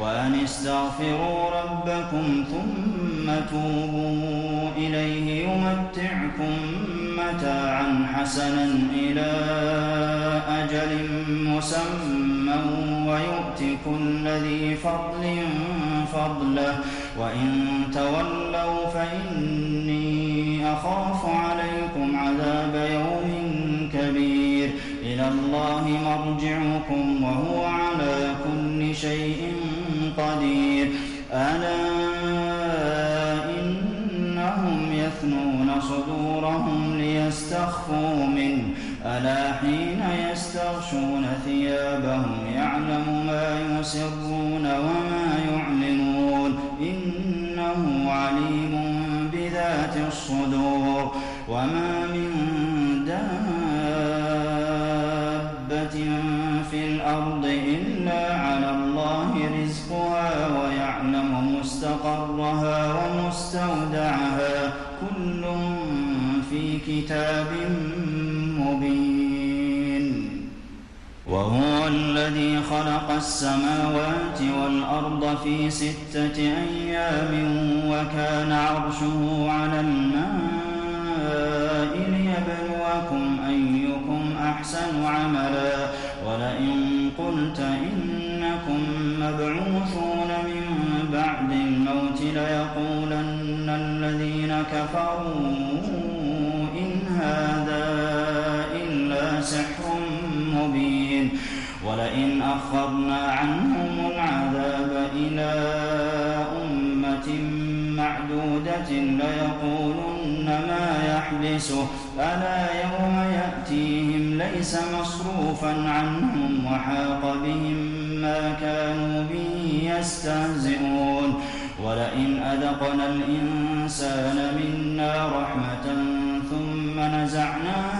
وأن استغفروا ربكم ثم توبوا إليه يمتعكم متاعا حسنا إلى أجل مسمى ويؤت كل ذي فضل فضله وإن تولوا فإني أخاف عليكم عذاب يوم كبير إلى الله مرجعكم وهو على كل شيء يسرون وما يعلنون إنه عليم بذات الصدور. وما في ستة أيام وكان عرشه على الماء ليبلوكم أيكم أحسن عملا. ولئن قلت إنكم مبعوثون من بعد الموت ليقولن الذين كفروا ولئن أخرنا عنهم العذاب إلى أمة معدودة ليقولن ما يحبسه. ألا يوم يأتيهم ليس مصروفا عنهم وحاق بهم ما كانوا به يستهزئون. ولئن أذقنا الإنسان منا رحمة ثم نزعناها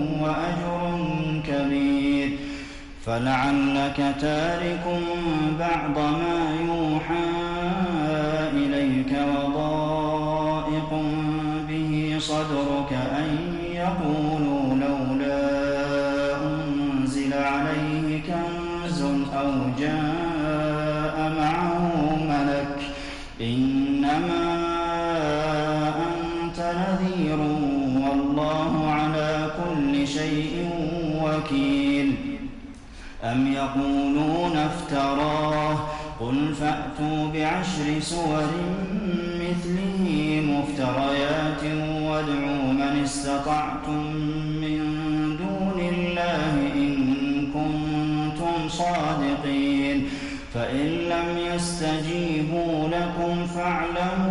فلعلك تارك بعض ما يوحى أم يقولون افتراه قل فأتوا بعشر سور مثله مفتريات وادعوا من استطعتم من دون الله إن كنتم صادقين فإن لم يستجيبوا لكم فاعلموا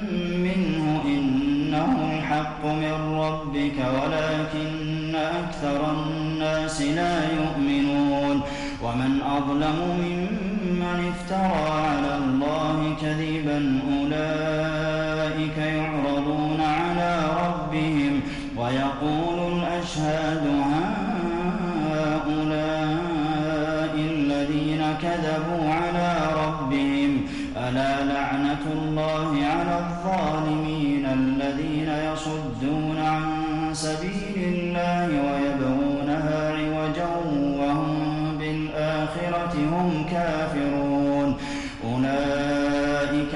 الحق من ربك ولكن أكثر الناس لا يؤمنون ومن أظلم ممن افترى على الله كذبا أولئك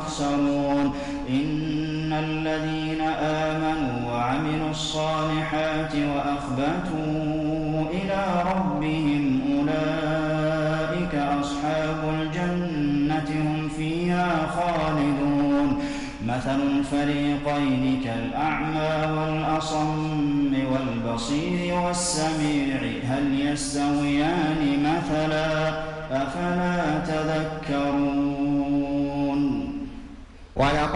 هم الأخسرون إن الذين آمنوا وعملوا الصالحات وأخبتوا إلى ربهم أولئك أصحاب الجنة هم فيها خالدون. مثل الفريقين كالأعمى والأصم والبصير والسميع هل يستويان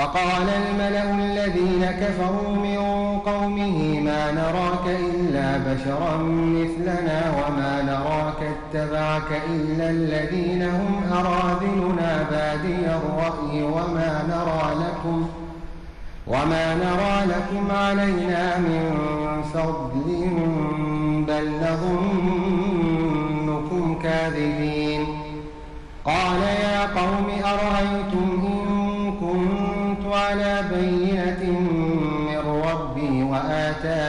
فقال الملأ الذين كفروا من قومه ما نراك إلا بشرا مثلنا وما نراك اتبعك إلا الذين هم أراذلنا بادي الرأي وما نرى لكم وما نرى لكم علينا من فضل بل نظنكم كاذبين قال يا قوم أرأيتم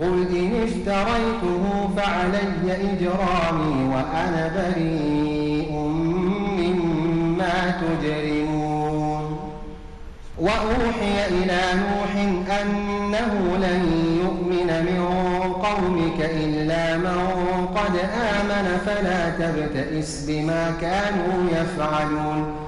قل إن افتريته فعلي إجرامي وأنا بريء مما تجرمون. وأوحي إلى نوح أنه لن يؤمن من قومك إلا من قد آمن فلا تبتئس بما كانوا يفعلون.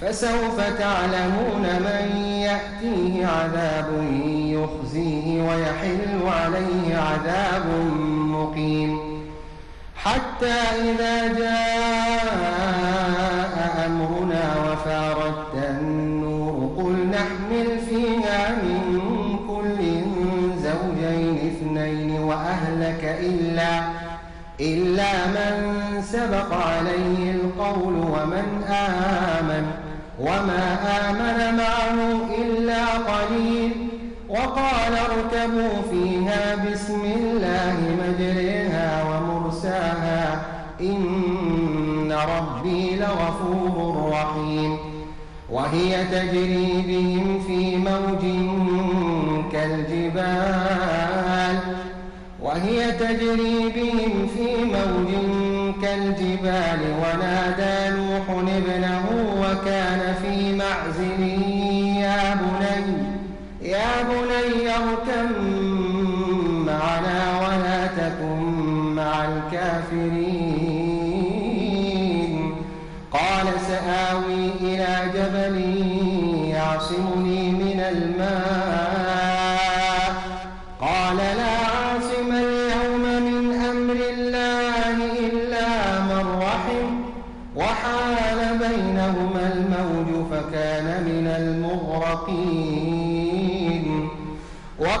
فسوف تعلمون من يأتيه عذاب يخزيه ويحل عليه عذاب مقيم. حتى إذا جاء أمرنا وفارت النور قل نحمل فيها من كل زوجين اثنين وأهلك إلا إلا من سبق عليه القول ومن آمن. وما آمن معه إلا قليل. وقال اركبوا فيها بسم الله مجريها ومرساها. إن ربي لغفور رحيم. وهي تجري بهم في موج كالجبال. وهي تجري بهم في موج كالجبال. ونادى نوح ابنه وكان في معزل. يا بني يا بني اركب معنا ولا تكن مع الكافرين.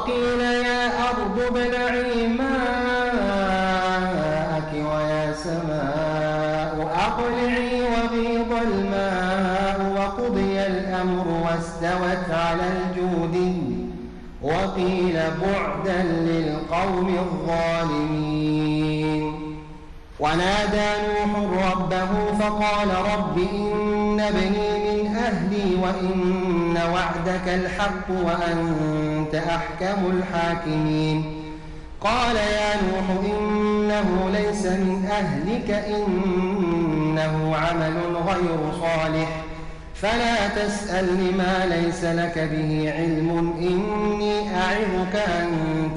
وقيل يا أرض ابلعي ماءك ويا سماء أقلعي وغيض الماء وقضي الأمر واستوت على الجود وقيل بعدا للقوم الظالمين. ونادى نوح ربه فقال رب إن ابني أهلي وإن وعدك الحق وأنت أحكم الحاكمين. قال يا نوح إنه ليس من أهلك إنه عمل غير صالح. فلا تسألني ما ليس لك به علم إني أعظك أن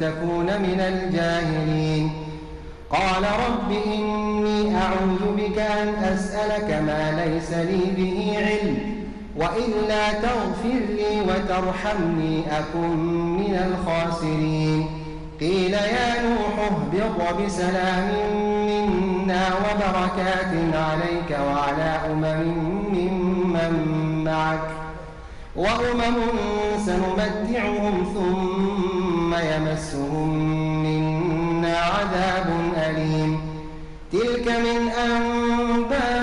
تكون من الجاهلين. قال رب إني أعوذ بك أن أسألك ما ليس لي به علم وإلا تغفر لي وترحمني أكن من الخاسرين. قيل يا نوح اهبط بسلام منا وبركات عليك وعلى أمم ممن معك. وأمم سنمتعهم ثم يمسهم منا عذاب أليم. تلك من أنباء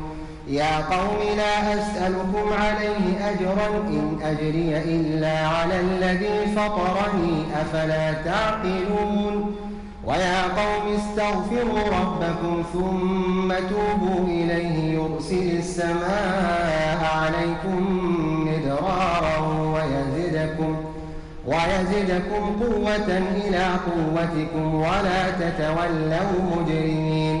يا قوم لا أسألكم عليه أجرا إن أجري إلا على الذي فطرني أفلا تعقلون؟ ويا قوم استغفروا ربكم ثم توبوا إليه يرسل السماء عليكم مدرارا ويزدكم ويزدكم قوة إلى قوتكم ولا تتولوا مجرمين.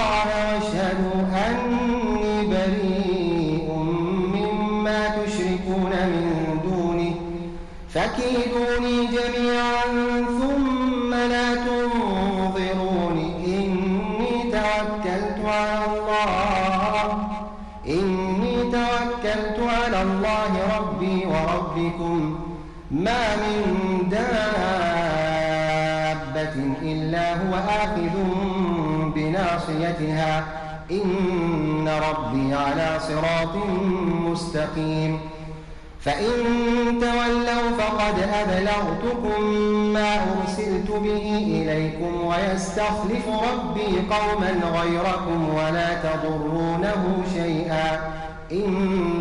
ما من دابة إلا هو آخذ بناصيتها. إن ربي على صراط مستقيم. فإن تولوا فقد أبلغتكم ما أرسلت به إليكم ويستخلف ربي قوما غيركم ولا تضرونه شيئا. إن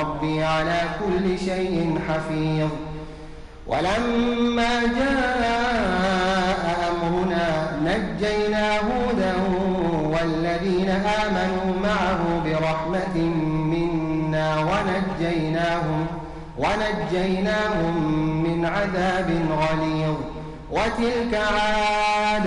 ربي على كل شيء حفيظ. ولما جاء أمرنا نجينا هودا والذين آمنوا معه برحمة منا ونجيناهم ونجيناهم من عذاب غليظ. وتلك عاد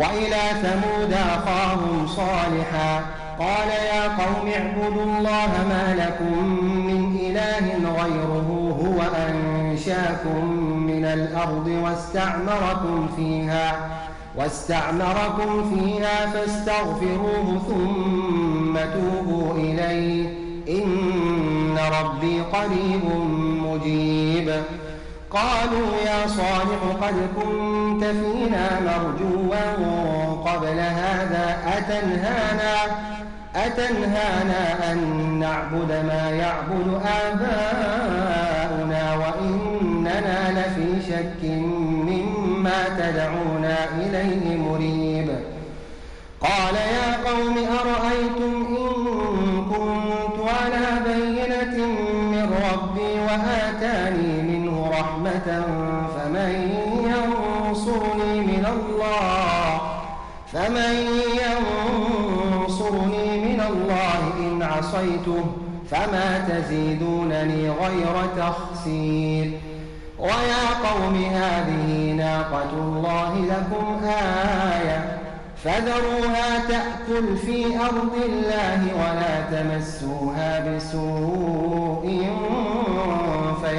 وإلى ثمود أخاهم صالحا. قال يا قوم اعبدوا الله ما لكم من إله غيره هو أنشاكم من الأرض واستعمركم فيها واستعمركم فيها فاستغفروه ثم توبوا إليه. إن ربي قريب مجيب. قالوا يا صالح قد كنت فينا مرجوا قبل هذا أتنهانا أتنهانا أن نعبد ما يعبد آباؤنا وإننا لفي شك مما تدعونا إليه مريب. قال يا قوم أرأيتم إن كنت على بينة من ربي وآتاني فمن ينصرني من الله فمن ينصرني من الله إن عصيته فما تزيدونني غير تخسير. ويا قوم هذه ناقة الله لكم آية فذروها تأكل في أرض الله ولا تمسوها بسوء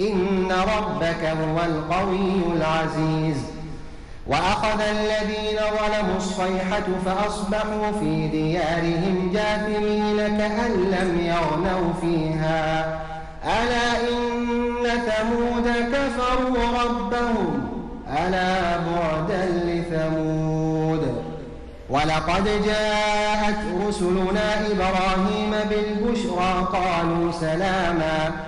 إن ربك هو القوي العزيز. وأخذ الذين ظلموا الصيحة فأصبحوا في ديارهم جاثمين كأن لم يغنوا فيها. ألا إن ثمود كفروا ربهم؟ ألا بعدا لثمود. ولقد جاءت رسلنا إبراهيم بالبشرى قالوا سلاما.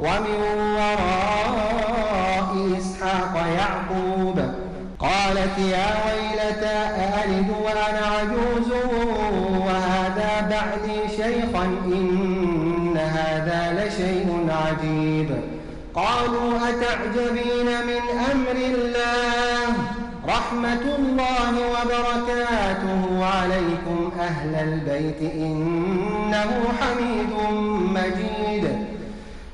ومن وراء إسحاق يعقوب قالت يا ويلتى أألد وأنا عجوز وهذا بعدي شيخا إن هذا لشيء عجيب قالوا أتعجبين من أمر الله رحمة الله وبركاته عليكم أهل البيت إنه حميد مجيد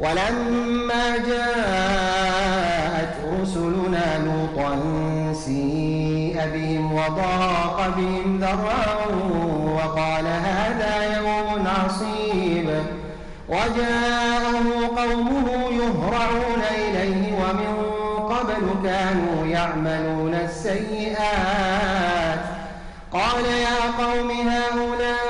ولما جاءت رسلنا لوطا سيء بهم وضاق بهم ذرعا وقال هذا يوم عصيب. وجاءه قومه يهرعون إليه ومن قبل كانوا يعملون السيئات. قال يا قوم هؤلاء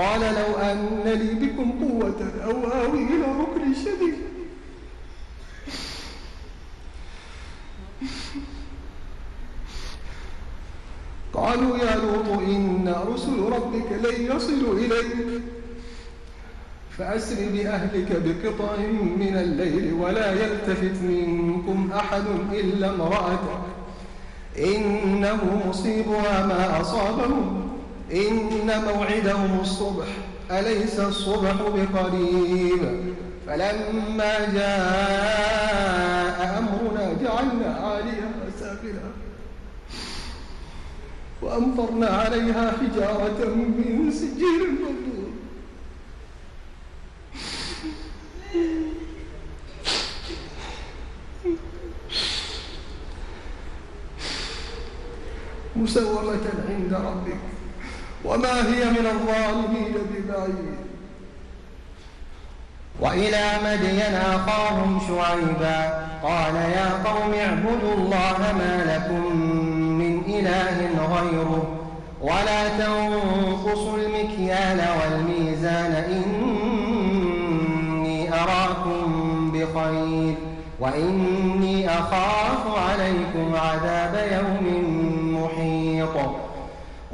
قال لو أن لي بكم قوة أو آوي إلى ركن شديد. قالوا يا لوط إن رسل ربك لن يصلوا إليك. فأسر بأهلك بقطع من الليل ولا يلتفت منكم أحد إلا امرأتك. إنه مصيبها ما أصابهم. إن موعدهم الصبح أليس الصبح بقريب؟ فلما جاء أمرنا جعلنا عاليها سافلها وأمطرنا عليها حجارة من سجيل منضود مسومة عند ربك. وما هي من الظالمين ببعيد. وإلى مدين أخاهم شعيبا قال يا قوم اعبدوا الله ما لكم من إله غيره ولا تنقصوا المكيال والميزان إني أراكم بخير وإني أخاف عليكم عذاب يوم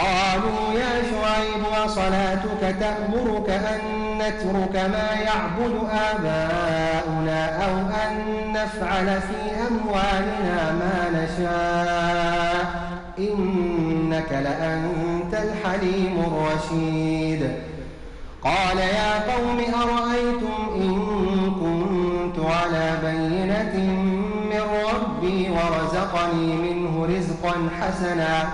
قالوا يا شعيب وصلاتك تأمرك أن نترك ما يعبد آباؤنا أو أن نفعل في أموالنا ما نشاء؟ إنك لأنت الحليم الرشيد. قال يا قوم أرأيتم إن كنت على بينة من ربي ورزقني منه رزقا حسنا؟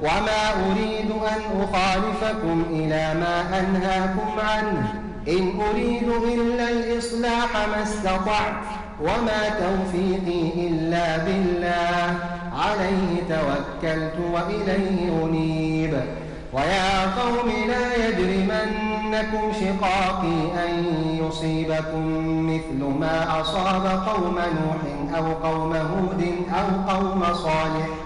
وما أريد أن أخالفكم إلى ما أنهاكم عنه. إن أريد إلا الإصلاح ما استطعت وما توفيقي إلا بالله. عليه توكلت وإليه أنيب. ويا قوم لا يجرمنكم شقاقي أن يصيبكم مثل ما أصاب قوم نوح أو قوم هود أو قوم صالح.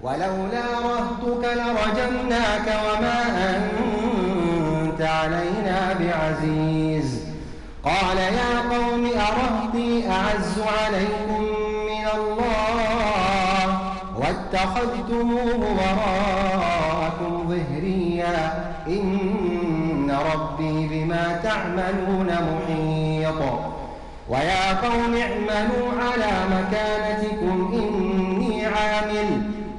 ولولا رهتك لرجمناك وما أنت علينا بعزيز. قال يا قوم أرهتي أعز عليكم من الله واتخذتموه وراءكم ظهريا. إن ربي بما تعملون محيط. ويا قوم اعملوا على مكانتكم إني عامل.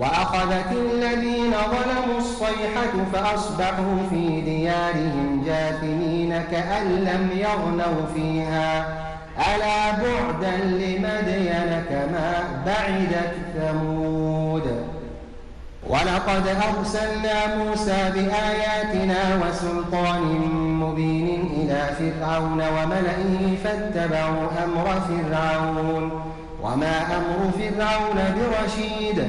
وأخذت الذين ظلموا الصيحة فأصبحوا في ديارهم جاثمين كأن لم يغنوا فيها. ألا بعدا لمدين كما بعدت ثمود. ولقد أرسلنا موسى بآياتنا وسلطان مبين إلى فرعون وملئه فاتبعوا أمر فرعون. وما أمر فرعون برشيد.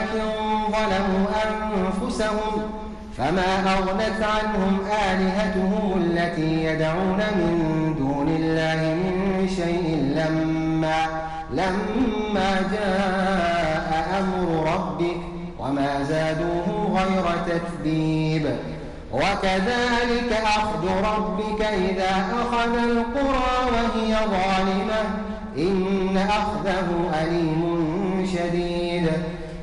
ظلموا أنفسهم فما أغنت عنهم آلهتهم التي يدعون من دون الله من شيء لما لما جاء أمر ربك وما زادوه غير تكذيب. وكذلك أخذ ربك إذا أخذ القرى وهي ظالمة إن أخذه أليم شديد.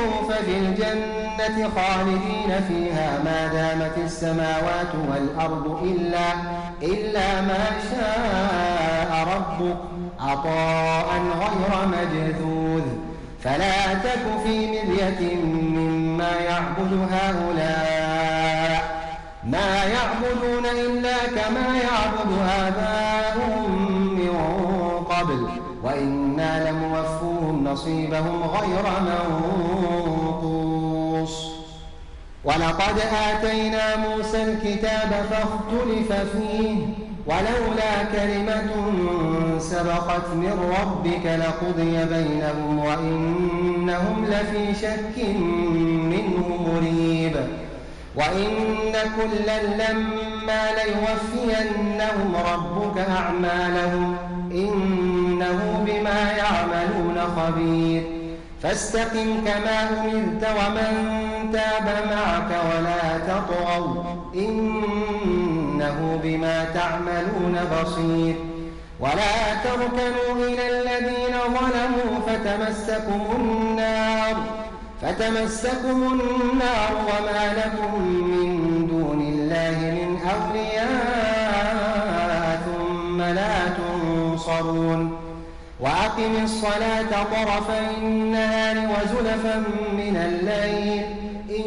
سعدوا ففي الجنة خالدين فيها ما دامت السماوات والأرض إلا, إلا ما شاء ربك عطاء غير مجذوذ. فلا تك في مرية مما يعبد هؤلاء ما يعبدون إلا كما يعبد آباؤهم من قبل. وإنا لموفوهم نصيبهم غير منقوص. ولقد آتينا موسى الكتاب فاختلف فيه ولولا كلمة سبقت من ربك لقضي بينهم وإنهم لفي شك منه مريب. وإن كلا لما ليوفينهم ربك أعمالهم إنه بما يعملون خبير. فاستقم كما أمرت ومن تاب معك ولا تطغوا. إنه بما تعملون بصير. ولا تركنوا إلى الذين ظلموا فتمسكم النار. فتمسكم النار وما لكم من دون الله من أولياء تنصرون وأقم الصلاة طرفي النهار وزلفا من الليل.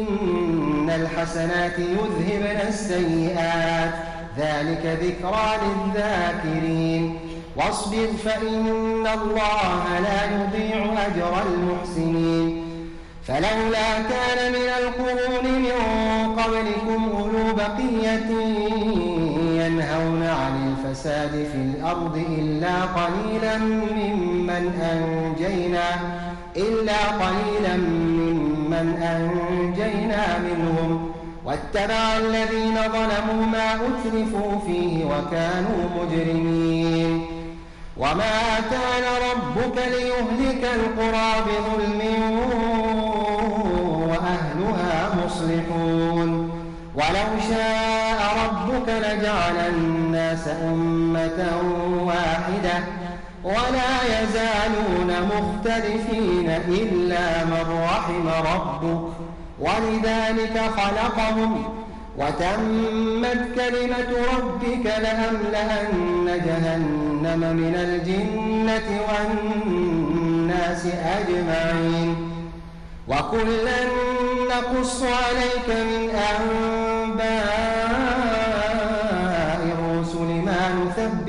إن الحسنات يذهبن السيئات. ذلك ذكرى للذاكرين. واصبر فإن الله لا يضيع أجر المحسنين. فلولا كان من القرون من قبلكم أولو بقية الفساد في الأرض إلا قليلا ممن أنجينا إلا قليلا ممن أنجينا منهم. واتبع الذين ظلموا ما أترفوا فيه وكانوا مجرمين. وما كان ربك ليهلك القرى بظلم وأهلها مصلحون. ولو شاء ربك لجعل الناس أمة واحدة ولا يزالون مختلفين إلا من رحم ربك. ولذلك خلقهم وتمت كلمة ربك لأملأن جهنم من الجنة والناس أجمعين. وكلا نقص عليك من أنباء